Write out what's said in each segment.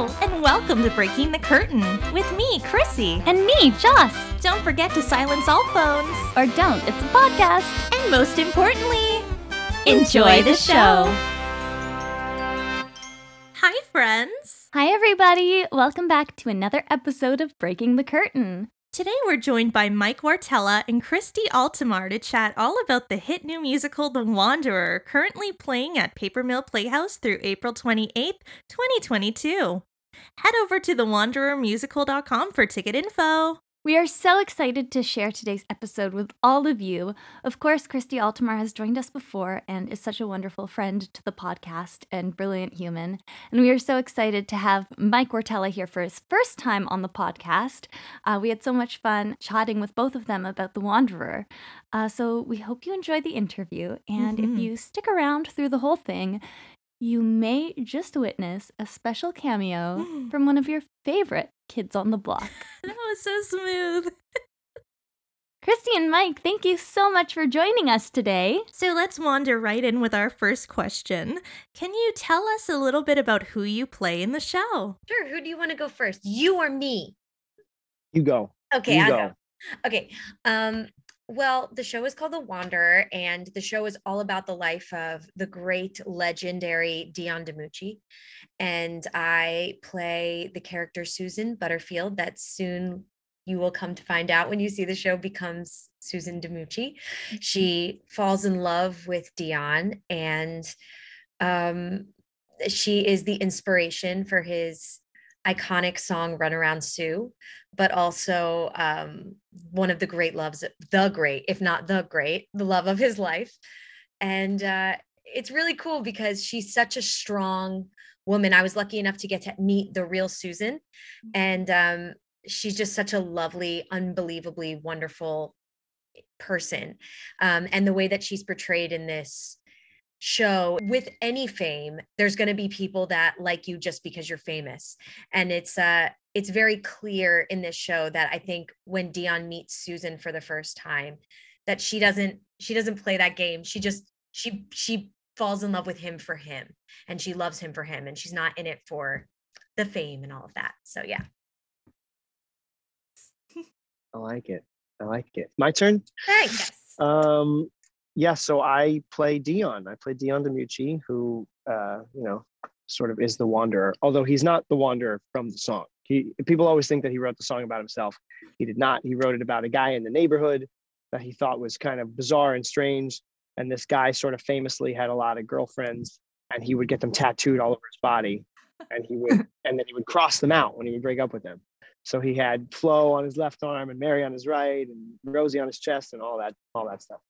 Hello, and welcome to Breaking the Curtain with me, Chrissy. And me, Joss. Don't forget to silence all phones. Or don't, it's a podcast. And most importantly, enjoy the show. Hi, friends. Hi, everybody. Welcome back to another episode of Breaking the Curtain. Today we're joined by Mike Wartella and Christy Altomare to chat all about the hit new musical The Wanderer, currently playing at Paper Mill Playhouse through April 28th, 2022. Head over to thewanderermusical.com for ticket info. We are so excited to share today's episode with all of you. Of course, Christy Altomare has joined us before and is such a wonderful friend to the podcast and brilliant human. And we are so excited to have Mike Wartella here for his first time on the podcast. Uh, we had so much fun chatting with both of them about The Wanderer. Uh, so we hope you enjoyed the interview. And mm-hmm. if you stick around through the whole thing, you may just witness a special cameo from one of your favorite kids on the block. that was so smooth. Christy and Mike, thank you so much for joining us today. So let's wander right in with our first question. Can you tell us a little bit about who you play in the show? Sure. Who do you want to go first? You or me? You go. Okay, you I go. go. Okay. Um, well, the show is called The Wanderer, and the show is all about the life of the great, legendary Dion DiMucci. And I play the character Susan Butterfield, that soon you will come to find out when you see the show becomes Susan DiMucci. She falls in love with Dion, and um, she is the inspiration for his iconic song Run Around Sue, but also um, one of the great loves, the great, if not the great, the love of his life. And uh, it's really cool because she's such a strong woman. I was lucky enough to get to meet the real Susan, mm-hmm. and um, she's just such a lovely, unbelievably wonderful person. Um, and the way that she's portrayed in this show with any fame there's going to be people that like you just because you're famous. And it's uh it's very clear in this show that i think when dion meets susan for the first time that she doesn't she doesn't play that game. She just she she falls in love with him for him and she loves him for him and she's not in it for the fame and all of that. So yeah. I like it. I like it. My turn? Thanks um yeah, so I play Dion. I play Dion DiMucci, who uh, you know sort of is the wanderer, although he's not the wanderer from the song. He people always think that he wrote the song about himself. He did not. He wrote it about a guy in the neighborhood that he thought was kind of bizarre and strange. And this guy sort of famously had a lot of girlfriends, and he would get them tattooed all over his body, and he would and then he would cross them out when he would break up with them. So he had Flo on his left arm and Mary on his right, and Rosie on his chest, and all that all that stuff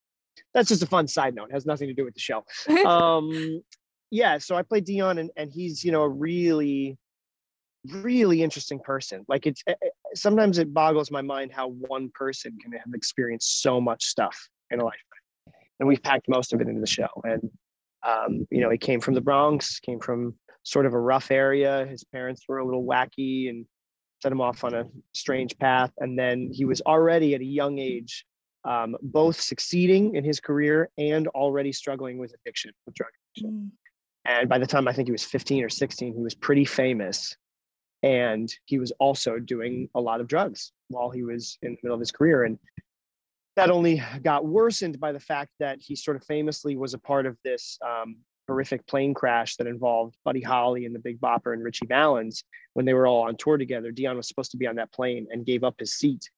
that's just a fun side note. It has nothing to do with the show. Um, yeah, so I play Dion, and, and he's you know a really, really interesting person. Like it's eh, eh, sometimes it boggles my mind how one person can have experienced so much stuff in a lifetime, and we've packed most of it into the show. And um, you know, he came from the Bronx, came from sort of a rough area. His parents were a little wacky and set him off on a strange path, and then he was already at a young age um, both succeeding in his career and already struggling with addiction, with drug addiction. Mm. And by the time I think he was 15 or 16, he was pretty famous. And he was also doing a lot of drugs while he was in the middle of his career. And that only got worsened by the fact that he sort of famously was a part of this um, horrific plane crash that involved Buddy Holly and the Big Bopper and Ritchie Valens when they were all on tour together. Dion was supposed to be on that plane and gave up his seat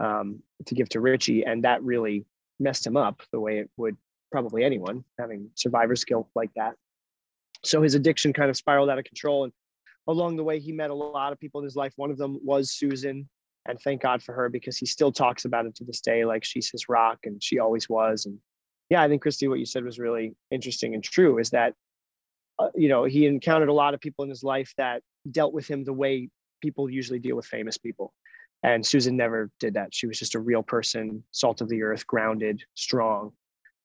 um, to give to Ritchie, and that really messed him up the way it would probably anyone having survivor's guilt like that. So his addiction kind of spiraled out of control, and along the way, he met a lot of people in his life. One of them was Susan, and thank God for her because he still talks about it to this day, like she's his rock, and she always was. And yeah, I think Christy, what you said was really interesting and true. Is that uh, you know he encountered a lot of people in his life that dealt with him the way people usually deal with famous people and Susan never did that. She was just a real person, salt of the earth, grounded, strong.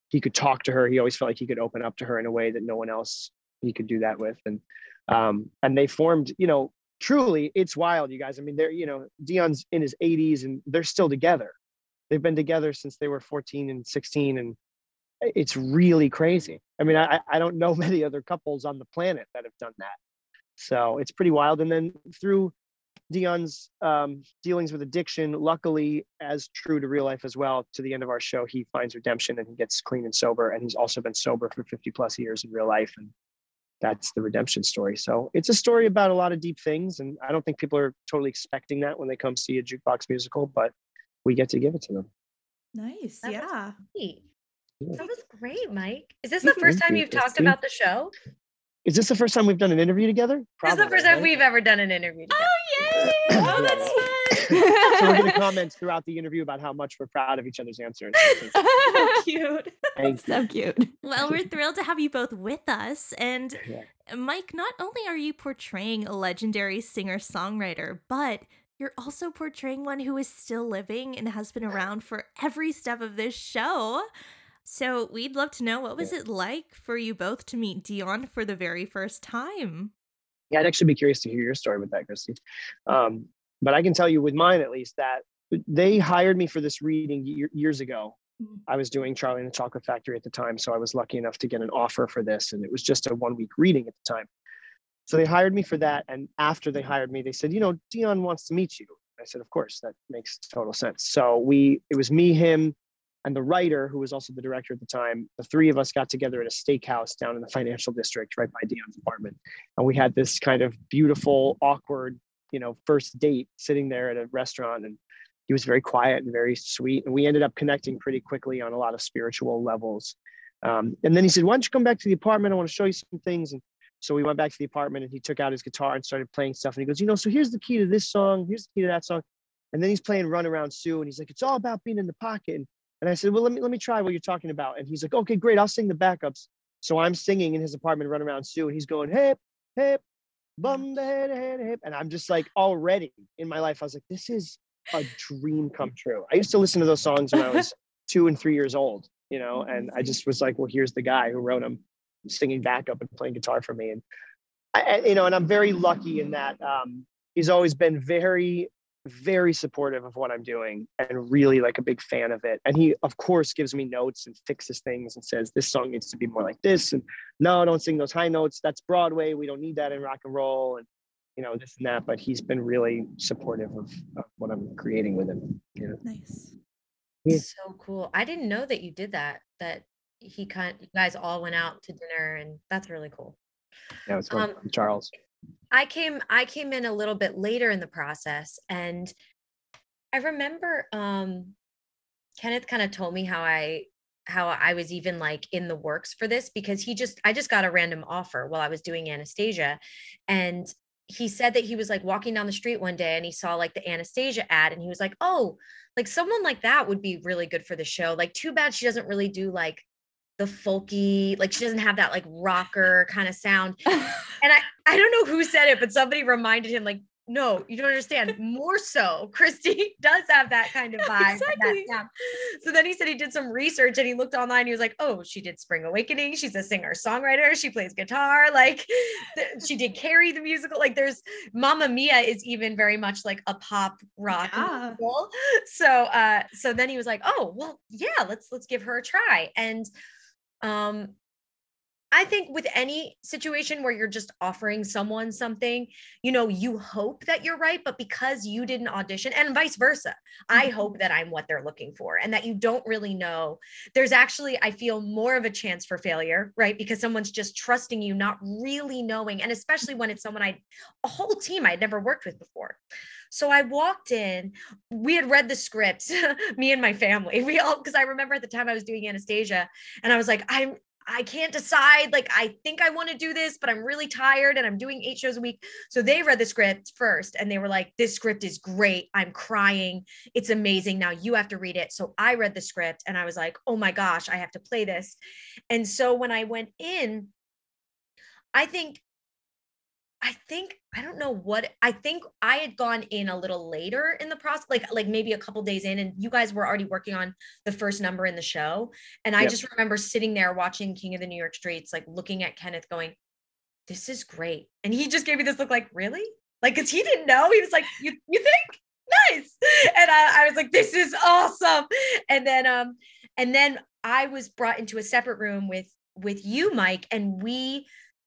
He could talk to her. He always felt like he could open up to her in a way that no one else he could do that with. And um, and they formed, you know, truly, it's wild, you guys. I mean, they're, you know, Dion's in his 80s and they're still together. They've been together since they were 14 and 16, and it's really crazy. I mean, I, I don't know many other couples on the planet that have done that. So it's pretty wild. And then through Dion's um, dealings with addiction, luckily, as true to real life as well, to the end of our show, he finds redemption and he gets clean and sober. And he's also been sober for 50 plus years in real life. And that's the redemption story. So it's a story about a lot of deep things. And I don't think people are totally expecting that when they come see a jukebox musical, but we get to give it to them. Nice. That yeah. Yeah. That was great, Mike. Is this the first time you, you've talked about the show? Is this the first time we've done an interview together? this is the first time right? we've ever done an interview. Together. Oh, yay. Oh, that's fun. So we're going to comment throughout the interview about how much we're proud of each other's answers. so cute. Thank you. so cute. Well, we're thrilled to have you both with us. And Yeah. Mike, not only are you portraying a legendary singer songwriter, but you're also portraying one who is still living and has been around for every step of this show. So we'd love to know what was it like for you both to meet Dion for the very first time? Yeah, I'd actually be curious to hear your story with that, Christy. Um, but I can tell you with mine at least that they hired me for this reading year, years ago. Mhm. I was doing Charlie and the Chocolate Factory at the time, so I was lucky enough to get an offer for this, and it was just a one week reading at the time. So they hired me for that, and after they hired me, they said, "You know, Dion wants to meet you." I said, "Of course, that makes total sense." So we, it was me, him, and the writer, who was also the director at the time. The three of us got together at a steakhouse down in the financial district, right by Dion's apartment, and we had this kind of beautiful, awkward, you know, first date sitting there at a restaurant, and he was very quiet and very sweet, and we ended up connecting pretty quickly on a lot of spiritual levels. Um, and then he said, "Why don't you come back to the apartment? I want to show you some things." And so we went back to the apartment, and he took out his guitar and started playing stuff. And he goes, "You know, so here's the key to this song. Here's the key to that song." And then he's playing "Run Around Sue," and he's like, "It's all about being in the pocket." And, and I said, "Well, let me let me try what you're talking about." And he's like, "Okay, great. I'll sing the backups." So I'm singing in his apartment, "Run Around Sue," and he's going, "Hip, hip, bum, da, da, hip," and I'm just like already in my life. I was like, "This is." a dream come true. I used to listen to those songs when I was two and three years old, you know, and I just was like, well, here's the guy who wrote them, singing backup and playing guitar for me. And I- you know, and I'm very lucky in that um, he's always been very, very supportive of what I'm doing and really like a big fan of it. And he, of course, gives me notes and fixes things and says this song needs to be more like this. And no, don't sing those high notes. That's Broadway. We don't need that in rock and roll. And you know this and that. But he's been really supportive of, of what I'm creating with him. You know. Nice. Yeah. So cool. I didn't know that you did that. That he kind you guys all went out to dinner and that's really cool. Yeah, it's. Um, Charles. I came I came in a little bit later in the process and I remember um Kenneth kind of told me how I how I was even like in the works for this because he just I just got a random offer while I was doing Anastasia and he said that he was like walking down the street one day and he saw like the Anastasia ad and he was like, "Oh, like someone like that would be really good for the show. Like too bad she doesn't really do like the folky, like she doesn't have that like rocker kind of sound." And I I don't know who said it, but somebody reminded him like, "No, you don't understand. More so, Christy does have that kind of vibe." Exactly. So then he said he did some research and he looked online. He was like, "Oh, she did Spring Awakening. She's a singer songwriter. She plays guitar. Like th- she did Carrie the musical. Like there's Mamma Mia is even very much like a pop rock Yeah. musical. So uh, so then he was like, "Oh, well, yeah, let's let's give her a try." And um I think with any situation where you're just offering someone something, you know, you hope that you're right, but because you didn't audition and vice versa, I Mhm. hope that I'm what they're looking for and that you don't really know. There's actually, I feel more of a chance for failure, right? Because someone's just trusting you, not really knowing. And especially when it's someone I, a whole team I'd never worked with before. So I walked in, we had read the script, me and my family. We all, because I remember at the time I was doing Anastasia and I was like, I'm, I can't decide. Like, I think I want to do this, but I'm really tired and I'm doing eight shows a week. So they read the script first and they were like, This script is great. I'm crying. It's amazing. Now you have to read it. So I read the script and I was like, Oh my gosh, I have to play this. And so when I went in, I think, I think, I don't know what, I think I had gone in a little later in the process, like, like maybe a couple days in, and you guys were already working on the first number in the show. And I Yep. just remember sitting there watching King of the New York Streets, like looking at Kenneth going, this is great. And he just gave me this look like, really? Like, cause he didn't know. He was like, you, you think? Nice. And I, I was like, this is awesome. And then, um, and then I was brought into a separate room with, with you, Mike, and we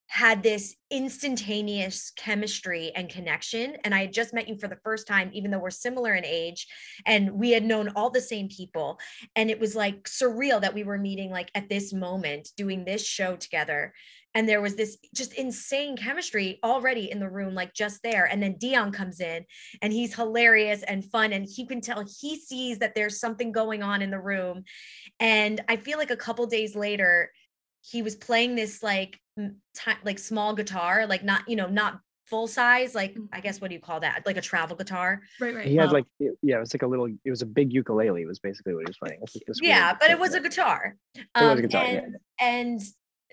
had this instantaneous chemistry and connection. And I had just met you for the first time, even though we're similar in age and we had known all the same people. And it was like surreal that we were meeting like at this moment, doing this show together. And there was this just insane chemistry already in the room, like just there. And then Dion comes in and he's hilarious and fun. And he can tell he sees that there's something going on in the room. And I feel like a couple days later, he was playing this like t- like small guitar, like not you know not full size, like I Mm-hmm. guess what do you call that? Like a travel guitar. Right, right. He had Um, like yeah, it was like a little. It was a big ukulele. Was basically what he was playing. It's like Yeah, weird- but it was a guitar. It was a Um, guitar, yeah. and, and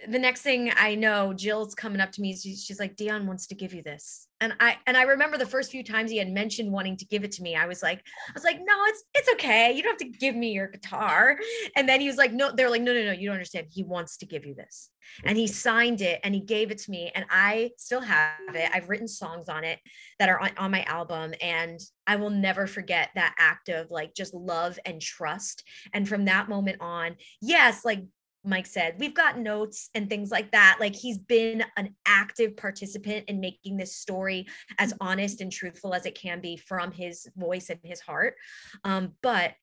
the next thing I know, Jill's coming up to me. She's, she's like, Dion wants to give you this. And I and I remember the first few times he had mentioned wanting to give it to me. I was like, I was like, no, it's it's okay. You don't have to give me your guitar. And then he was like, no, they're like, no, no, no, you don't understand. He wants to give you this. And he signed it and he gave it to me. And I still have it. I've written songs on it that are on, on my album. And I will never forget that act of like just love and trust. And from that moment on, yes, like Mike said, we've got notes and things like that. Like he's been an active participant in making this story as honest and truthful as it can be from his voice and his heart. Um, but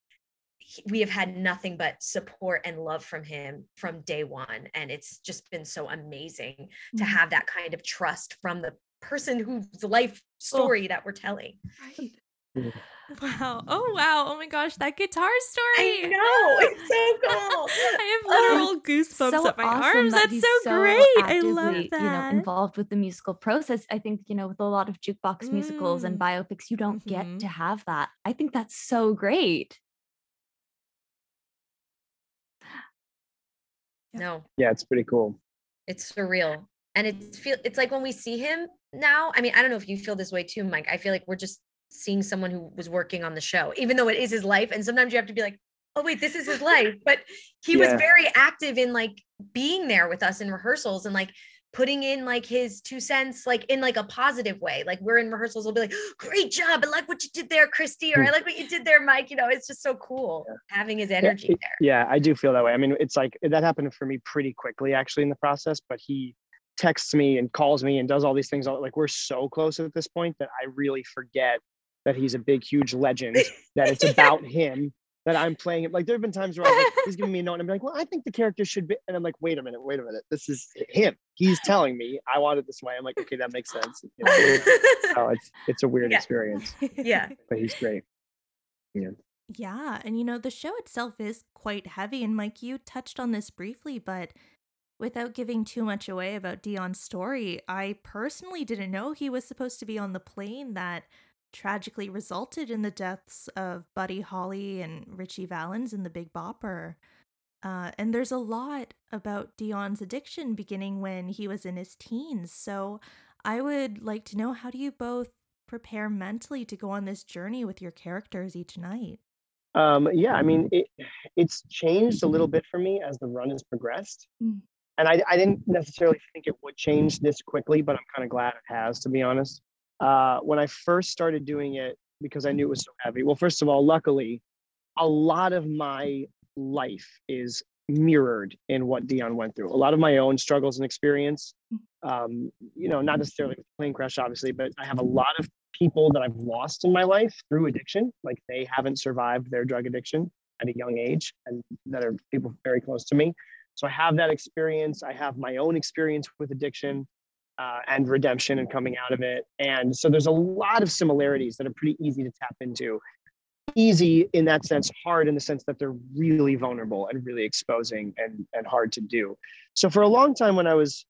he- we have had nothing but support and love from him from day one. And it's just been so amazing to Mhm. have that kind of trust from the person whose life story that we're telling. Right. Wow. Oh wow. Oh my gosh, that guitar story. I know. It's so cool. I have literal goosebumps so up my awesome arms. that That's he's so, great. I actively, love You know, involved with the musical process. I think you know, with a lot of jukebox musicals and Mm. biopics, you don't Mhm. get to have that. I think that's so great. No, Yeah, it's pretty cool. it's surreal. And it's feel it's like when we see him now. I mean, I don't know if you feel this way too, Mike. I feel like we're just seeing someone who was working on the show, even though it is his life. And sometimes you have to be like, oh wait, this is his life. But he was very active in like being there with us in rehearsals and like putting in like his two cents, like in like a positive way. Like we're in rehearsals, we'll be like, great job. I like what you did there, Christy, or I like what you did there, Mike. You know, it's just so cool having his energy it- there. Yeah, I do feel that way. I mean, it's like that happened for me pretty quickly actually in the process, but he texts me and calls me and does all these things. all- Like we're so close at this point that I really forget that he's a big, huge legend, that it's about him, that I'm playing it. Like there have been times where I was like, he's giving me a note and I'm like, well, I think the character should be. And I'm like, wait a minute, wait a minute. This is him. He's telling me I want it this way. I'm like, okay, that makes sense. You know? oh, it's it's a weird Yeah. experience, yeah. but he's great. Yeah, and you know, the show itself is quite heavy, and Mike, you touched on this briefly, but without giving too much away about Dion's story, I personally didn't know he was supposed to be on the plane that tragically resulted in the deaths of Buddy Holly and Ritchie Valens in The Big Bopper. Uh, and there's a lot about Dion's addiction beginning when he was in his teens. So I would like to know how do you both prepare mentally to go on this journey with your characters each night? Um, yeah, I mean, it, it's changed a little bit for me as the run has progressed. Mm. And I, I didn't necessarily think it would change this quickly, but I'm kind of glad it has, to be honest. Uh, when I first started doing it, because I knew it was so heavy, well, first of all, luckily, a lot of my life is mirrored in what Dion went through. A lot of my own struggles and experience, um, you know, not necessarily plane crash, obviously, but I have a lot of people that I've lost in my life through addiction. Like they haven't survived their drug addiction at a young age, and that are people very close to me. So I have that experience. I have my own experience with addiction uh, and redemption and coming out of it. And so there's a lot of similarities that are pretty easy to tap into. Easy in that sense, hard in the sense that they're really vulnerable and really exposing and, and hard to do. So for a long time, when I was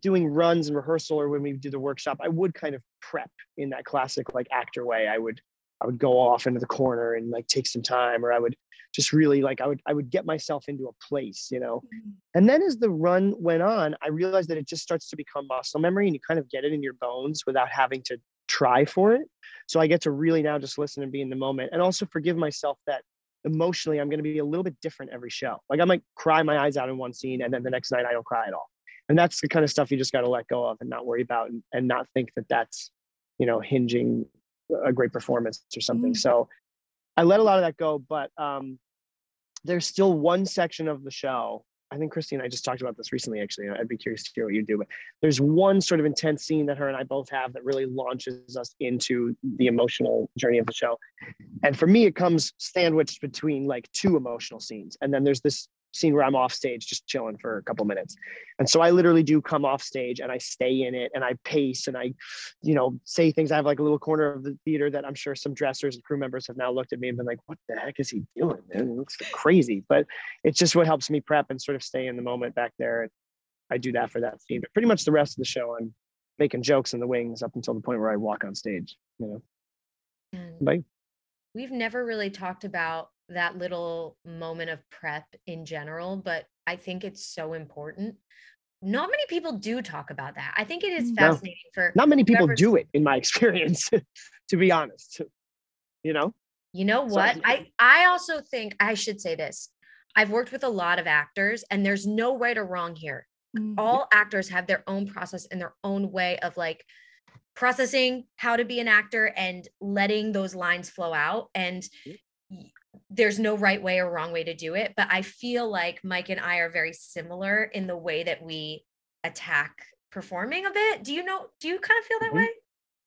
doing runs and rehearsal or when we do the workshop, I would kind of prep in that classic like actor way. I would I would go off into the corner and like take some time, or I would just really like I would I would get myself into a place, you know. Mm-hmm. And then as the run went on, I realized that it just starts to become muscle memory and you kind of get it in your bones without having to try for it. So I get to really now just listen and be in the moment and also forgive myself that emotionally I'm going to be a little bit different every show. Like I might cry my eyes out in one scene and then the next night I don't cry at all. And that's the kind of stuff you just got to let go of and not worry about and, and not think that that's, you know, hinging a great performance or something. Mm. So I let a lot of that go, but um, there's still one section of the show I think Christy and I just talked about this recently. Actually, I'd be curious to hear what you do. But there's one sort of intense scene that her and I both have that really launches us into the emotional journey of the show. And for me, it comes sandwiched between like two emotional scenes, and then there's this scene where I'm off stage just chilling for a couple minutes. And so I literally do come off stage and I stay in it and I pace and I, you know, say things. I have like a little corner of the theater that I'm sure some dressers and crew members have now looked at me and been like, what the heck is he doing? Man, it looks crazy. But it's just what helps me prep and sort of stay in the moment back there. And I do that for that scene. But pretty much the rest of the show, I'm making jokes in the wings up until the point where I walk on stage, you know. Bye. We've never really talked about that little moment of prep in general, but I think it's so important. Not many people do talk about that. I think it is fascinating no, for not many people do it in my experience, to be honest. You know? You know what? So, I I also think I should say this. I've worked with a lot of actors and there's no right or wrong here. Mm-hmm. All actors have their own process and their own way of like processing how to be an actor and letting those lines flow out and there's no right way or wrong way to do it but i feel like mike and i are very similar in the way that we attack performing a bit. Do you know do you kind of feel that mm-hmm. way?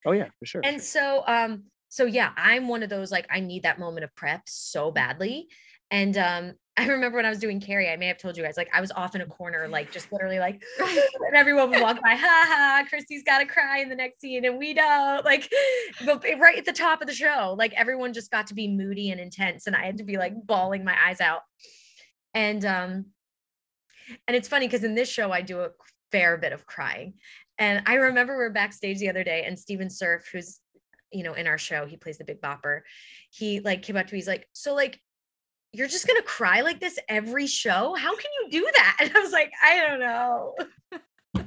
Oh yeah for sure and so um so yeah i'm one of those like i need that moment of prep so badly and um I remember when I was doing Carrie, I may have told you guys, like I was off in a corner, like just literally like, and everyone would walk by, ha ha, Christy's got to cry in the next scene and we don't like, but right at the top of the show, like everyone just got to be moody and intense and I had to be like bawling my eyes out. And, um, and it's funny because in this show, I do a fair bit of crying. And I remember we are backstage the other day and Stephen Surf, who's, you know, in our show, he plays the big bopper. He like came up to me, he's like, so like, you're just gonna cry like this every show? How can you do that? And I was like, I don't know.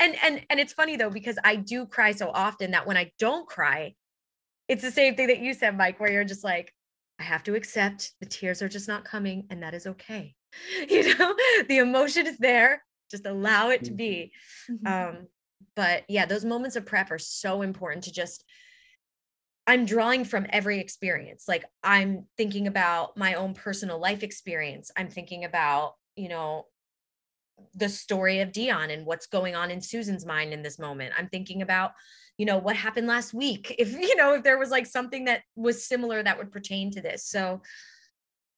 and and and it's funny though because I do cry so often that when I don't cry, it's the same thing that you said, Mike, where you're just like, I have to accept the tears are just not coming, and that is okay. You know, the emotion is there, just allow it to be. Mm-hmm. Um, but yeah, those moments of prep are so important to just I'm drawing from every experience. Like I'm thinking about my own personal life experience. I'm thinking about, you know, the story of Dion and what's going on in Susan's mind in this moment. I'm thinking about, you know, what happened last week. If, you know, if there was like something that was similar that would pertain to this. So,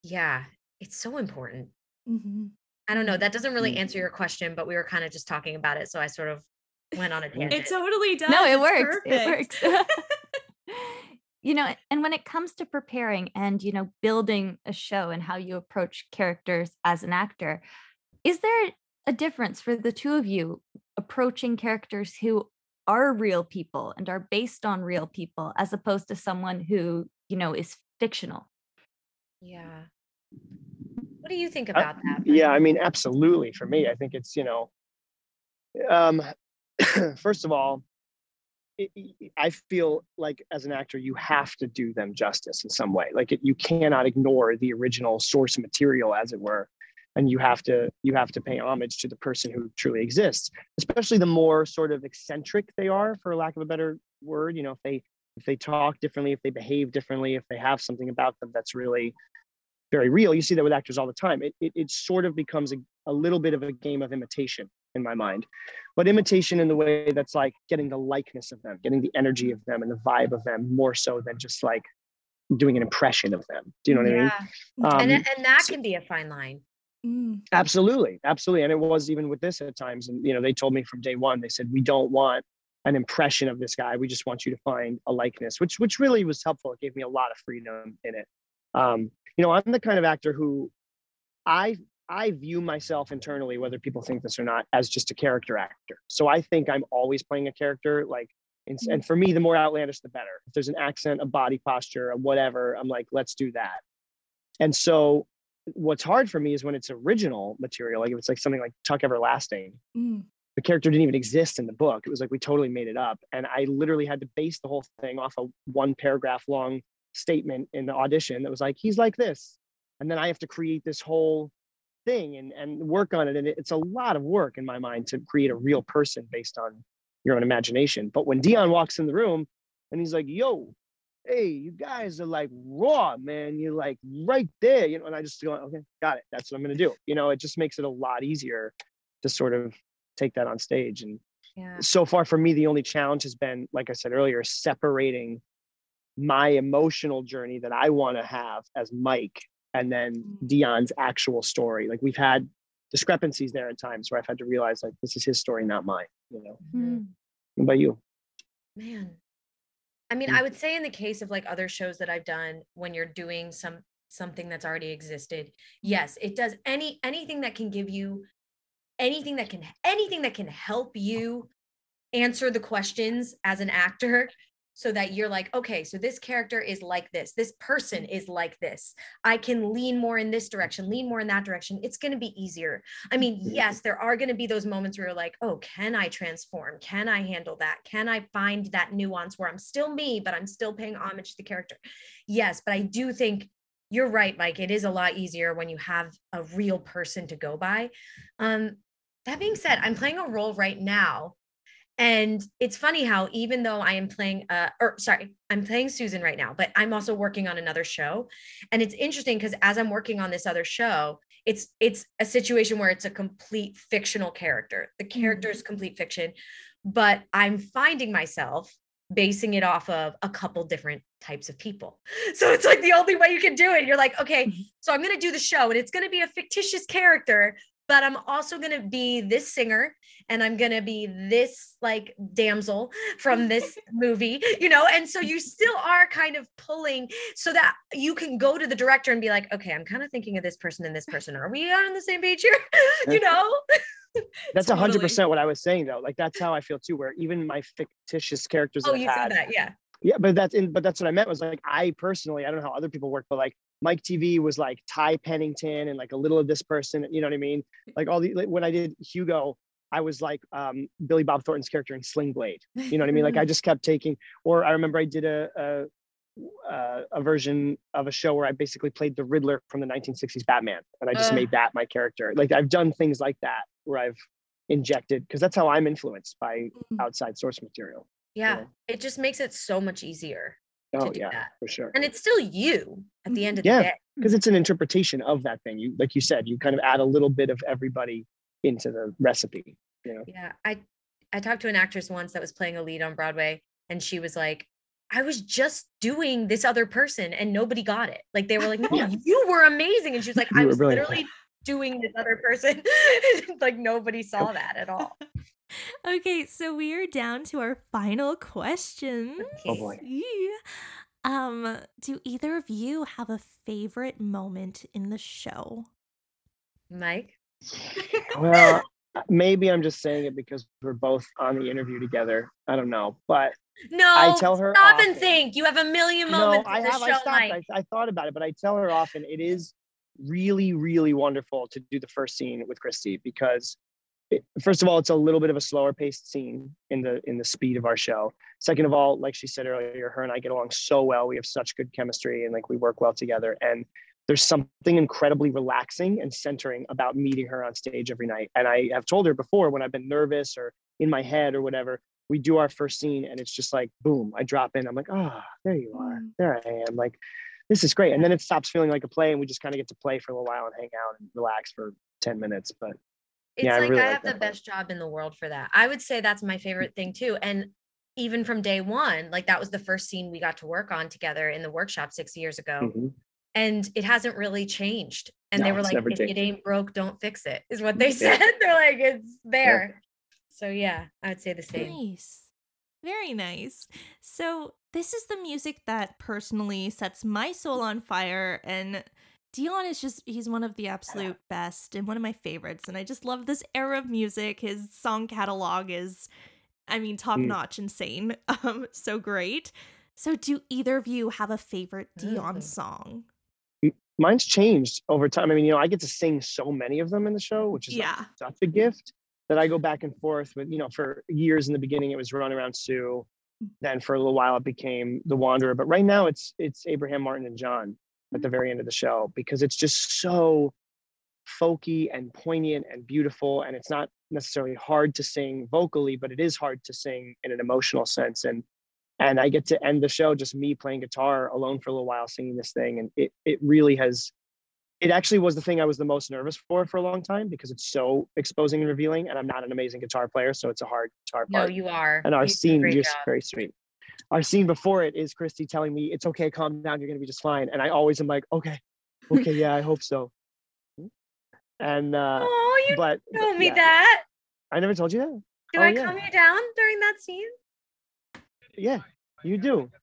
yeah, it's so important. Mm-hmm. I don't know. That doesn't really answer your question, but we were kind of just talking about it. So I sort of went on a tangent. It totally does. No, it it's works. Perfect. It works. you know and when it comes to preparing and you know building a show and how you approach characters as an actor is there a difference for the two of you approaching characters who are real people and are based on real people as opposed to someone who you know is fictional? Yeah. What do you think about uh, that yeah i mean absolutely for me i think it's you know um first of all I feel like as an actor, you have to do them justice in some way. Like it, you cannot ignore the original source material, as it were, and you have to you have to pay homage to the person who truly exists. Especially the more sort of eccentric they are, for lack of a better word. You know, if they if they talk differently, if they behave differently, if they have something about them that's really very real. You see that with actors all the time. It it, it sort of becomes a, a little bit of a game of imitation in my mind. But imitation in the way that's like getting the likeness of them getting the energy of them and the vibe of them more so than just like doing an impression of them. Do you know what yeah. i mean? Um, and, and that so, can be a fine line. Mm. absolutely. Absolutely. And it was even with this at times. And you know they told me from day one they said we don't want an impression of this guy. We just want you to find a likeness which which really was helpful. It gave me a lot of freedom in it. Um, you know i'm the kind of actor who i I view myself internally, whether people think this or not, as just a character actor. So I think I'm always playing a character. Like, and, mm. and for me, the more outlandish, the better. If there's an accent, a body posture, a whatever, I'm like, let's do that. And so what's hard for me is when it's original material, like if it's like something like Tuck Everlasting, mm. the character didn't even exist in the book. It was like we totally made it up. And I literally had to base the whole thing off a one paragraph long statement in the audition that was like, he's like this. And then I have to create this whole thing and, and work on it. And it's a lot of work in my mind to create a real person based on your own imagination. But when Dion walks in the room and he's like, yo, hey, you guys are like raw, man. You're like right there, you know. And I just go, okay, got it. That's what I'm gonna do. You know, it just makes it a lot easier to sort of take that on stage. And Yeah. so far for me, the only challenge has been, like I said earlier, separating my emotional journey that I want to have as Mike and then Mm. Dion's actual story. Like we've had discrepancies there at times where I've had to realize like this is his story, not mine. You know. Mhm. What about you? Man. I mean, Mm. I would say in the case of like other shows that I've done when you're doing some something that's already existed, yes, it does any anything that can give you anything that can anything that can help you answer the questions as an actor so that you're like, okay, so this character is like this. This person is like this. I can lean more in this direction, lean more in that direction. It's going to be easier. I mean, yes, there are going to be those moments where you're like, oh, can I transform? Can I handle that? Can I find that nuance where I'm still me, but I'm still paying homage to the character? Yes, but I do think you're right, Mike. It is a lot easier when you have a real person to go by. Um, that being said, I'm playing a role right now. And it's funny how even though I am playing uh or sorry, I'm playing Susan right now, but I'm also working on another show. And it's interesting because as I'm working on this other show, it's it's a situation where it's a complete fictional character. The character is complete fiction, but I'm finding myself basing it off of a couple different types of people. So it's like the only way you can do it. You're like, okay, so I'm going to do the show and it's going to be a fictitious character, but I'm also going to be this singer and I'm going to be this like damsel from this movie, you know? And so you still are kind of pulling so that you can go to the director and be like, okay, I'm kind of thinking of this person and this person. Are we on the same page here? you know? That's a hundred percent what I was saying though. Like that's how I feel too. Where even my fictitious characters, Oh, you I've said had, that. Yeah. yeah, but that's in. But that's what I meant was like I personally, I don't know how other people work, but like Mike Teavee was like Ty Pennington and like a little of this person. You know what I mean? Like all the like, when I did Hugo, I was like um, Billy Bob Thornton's character in Sling Blade. You know what I mean? Like I just kept taking. Or I remember I did a. a uh, a version of a show where I basically played the Riddler from the 1960s Batman, and I just Ugh. made that my character. Like I've done things like that where I've injected because that's how I'm influenced by Mm. outside source material. Yeah. Yeah. It just makes it so much easier Oh yeah, that. for sure. And it's still you at the end mm-hmm. of Yeah. the day. Because it's an interpretation of that thing. You like you said, you kind of add a little bit of everybody into the recipe. You know. Yeah. I I talked to an actress once that was playing a lead on Broadway and she was like, I was just doing this other person and nobody got it. Like they were like, No, Yeah. you were amazing. And she was like, You I was brilliant." literally doing this other person. like nobody saw that at all. Okay, so we are down to our final questions. Oh, boy. Yeah. Um, do either of you have a favorite moment in the show? Mike. Well, maybe I'm just saying it because we're both on the interview together. I don't know, but No, I tell her stop and often. think. You have a million moments. no, I have. show, I stopped. Mike. I, I thought about it, but I tell her often it is really, really wonderful to do the first scene with Christy because, it, first of all, it's a little bit of a slower paced scene in the in the speed of our show. Second of all, like she said earlier, her and I get along so well. We have such good chemistry and like we work well together. And there's something incredibly relaxing and centering about meeting her on stage every night. And I have told her before when I've been nervous or in my head or whatever, we do our first scene and it's just like boom, I drop in. I'm like, ah, there you are. Mm. There I am. Like, this is great. And then it stops feeling like a play and we just kind of get to play for a little while and hang out and relax for 10 minutes. But It's Yeah, I like really I like have the that part. best job in the world for that. I would say that's my favorite thing too. And even from day one, like that was the first scene we got to work on together in the workshop six years ago. mhm. And it hasn't really changed. And No, they were like, never if it ain't broke, don't fix it, is what they Yeah. said. They're like, it's there. So yeah, I would say the same. Nice. Very nice. So, this is the music that personally sets my soul on fire. And Dion is just, he's one of the absolute best and one of my favorites. And I just love this era of music. His song catalog is, I mean, top Mm. notch, insane. Um, so great. So, do either of you have a favorite Dion Mm. song? mine's changed over time. I mean, you know, I get to sing so many of them in the show, which is like, Yeah. such a gift that I go back and forth with, you know, for years in the beginning, it was Run Around Sue. Then for a little while it became The Wanderer. But right now it's it's Abraham Martin and John at the very end of the show because it's just so folky and poignant and beautiful. And it's not necessarily hard to sing vocally, but it is hard to sing in an emotional sense. And and I get to end the show just me playing guitar alone for a little while, singing this thing, and it it really has. It actually was the thing I was the most nervous for for a long time because it's so exposing and revealing, and I'm not an amazing guitar player, so it's a hard guitar No, part. you are. and our You scene just very sweet. Our scene before it is Christy telling me it's okay, calm down, you're gonna be just fine, and I always am like, okay, okay, yeah, I hope so. And uh, Oh, you but told me yeah. that. I never told you that. Do Oh, I yeah. calm you down during that scene? Yeah, you do.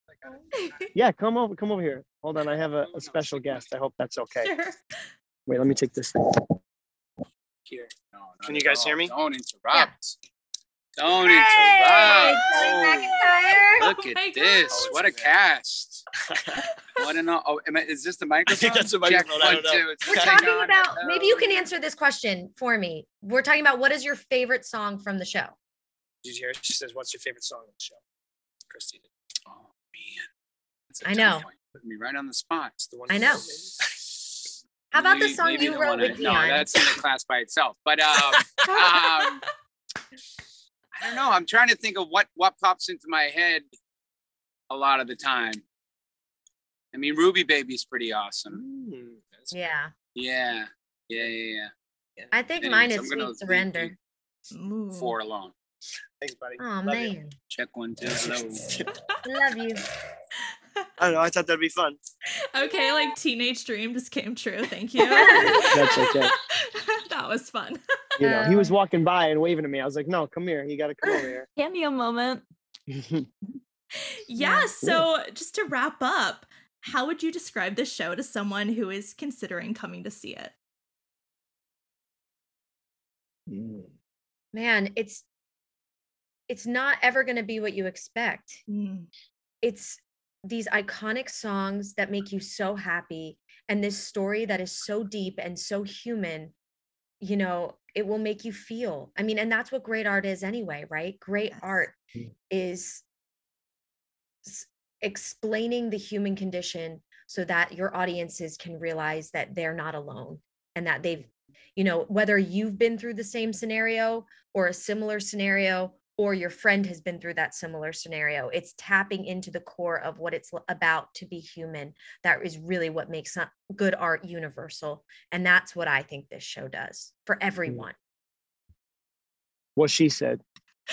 Yeah, come over, come over here. Hold on, I have a, a special guest. I hope that's okay. Sure. Wait, let me take this thing. here. No, Can you guys hear me? Don't interrupt. Don't Hey, interrupt. Joey Oh, McIntyre. look Oh at my this. God. What a cast. What an oh, am I, is this the microphone? that's the Check microphone, I one, don't know. two. It's We're talking on. about maybe you can answer this question for me. We're talking about what is your favorite song from the show? Did you hear? She says, "What's your favorite song on the show?" Christy. did. Oh man. That's a I tough know. one. Putting me right on the spot. It's the one. I know. How about the song you the wrote with I- No, Dion? that's in a class by itself. But um, um, I don't know. I'm trying to think of what what pops into my head a lot of the time. I mean, Ruby Baby's pretty awesome. Mm, that's- Yeah, Yeah, yeah, yeah, yeah. I think Anyways, mine is I'm gonna Sweet leave Surrender. Ooh. Four along. Thanks, buddy. Oh Love you. man, Check one, two, hello. love you. I don't know. I thought that'd be fun. okay, like teenage dream just came true. Thank you. That's okay. That was fun. You know, he was walking by and waving at me. I was like, no, come here. You got to come over Cameo moment. here. Yeah, so just to wrap up, how would you describe this show to someone who is considering coming to see it? Mm. Man, it's it's not ever going to be what you expect. Mm. It's these iconic songs that make you so happy and this story that is so deep and so human you know it will make you feel i mean and that's what great art is anyway right great Yes. art is explaining the human condition so that your audiences can realize that they're not alone and that they've you know whether you've been through the same scenario or a similar scenario or your friend has been through that similar scenario it's tapping into the core of what it's about to be human that is really what makes good art universal and that's what i think this show does for mm-hmm. everyone What she said.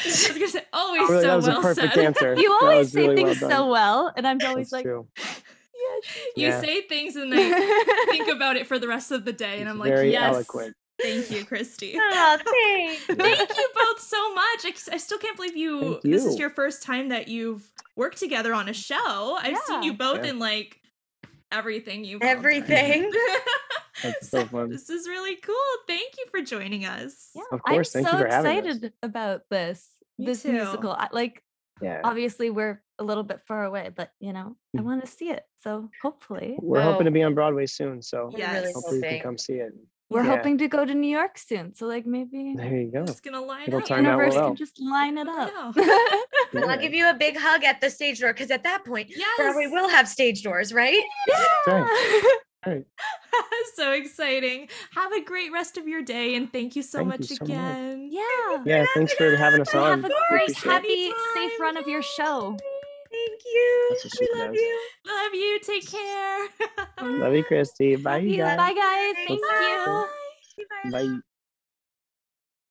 I was gonna say, always oh, Really, so that was well a perfect said. answer. You always say really things done. so well, and I'm always That's like, true. yeah, You Yeah. say things and I think about it for the rest of the day, and It's I'm like, very yes, eloquent. Thank you, Christy. oh thanks Thank you both so much. I, I still can't believe you, Thank This is your first time that you've worked together on a show. I've seen you both Yeah. in like everything you've done. everything That's so fun. This is really cool. Thank you for joining us. yeah. Of course, I'm thank so you for having us. excited about this. Me this too. musical. I, like, Yeah. obviously, we're a little bit far away, but you know, I Mm. want to see it. So hopefully, We're Oh. hoping to be on Broadway soon. So We're Yes. hopefully you can come see it. We're Yeah. hoping to go to New York soon. So like maybe There you go. Just gonna line It'll up. turn out universe well. can just line it up. know. Well, I'll give you a big hug at the stage door because at that point, Yes. Broadway will have stage doors, right? right. Right. so exciting. Have a great rest of your day and thank you so Thank much you so much. again. yeah. Yeah. Thanks for having us on. have a great, happy, safe Anytime. run of your show. Thank you. We love does. you. Love you. Take care. Love you, Christy. Bye, Love you. guys. Bye, guys. Thank Bye. you. Bye. Bye.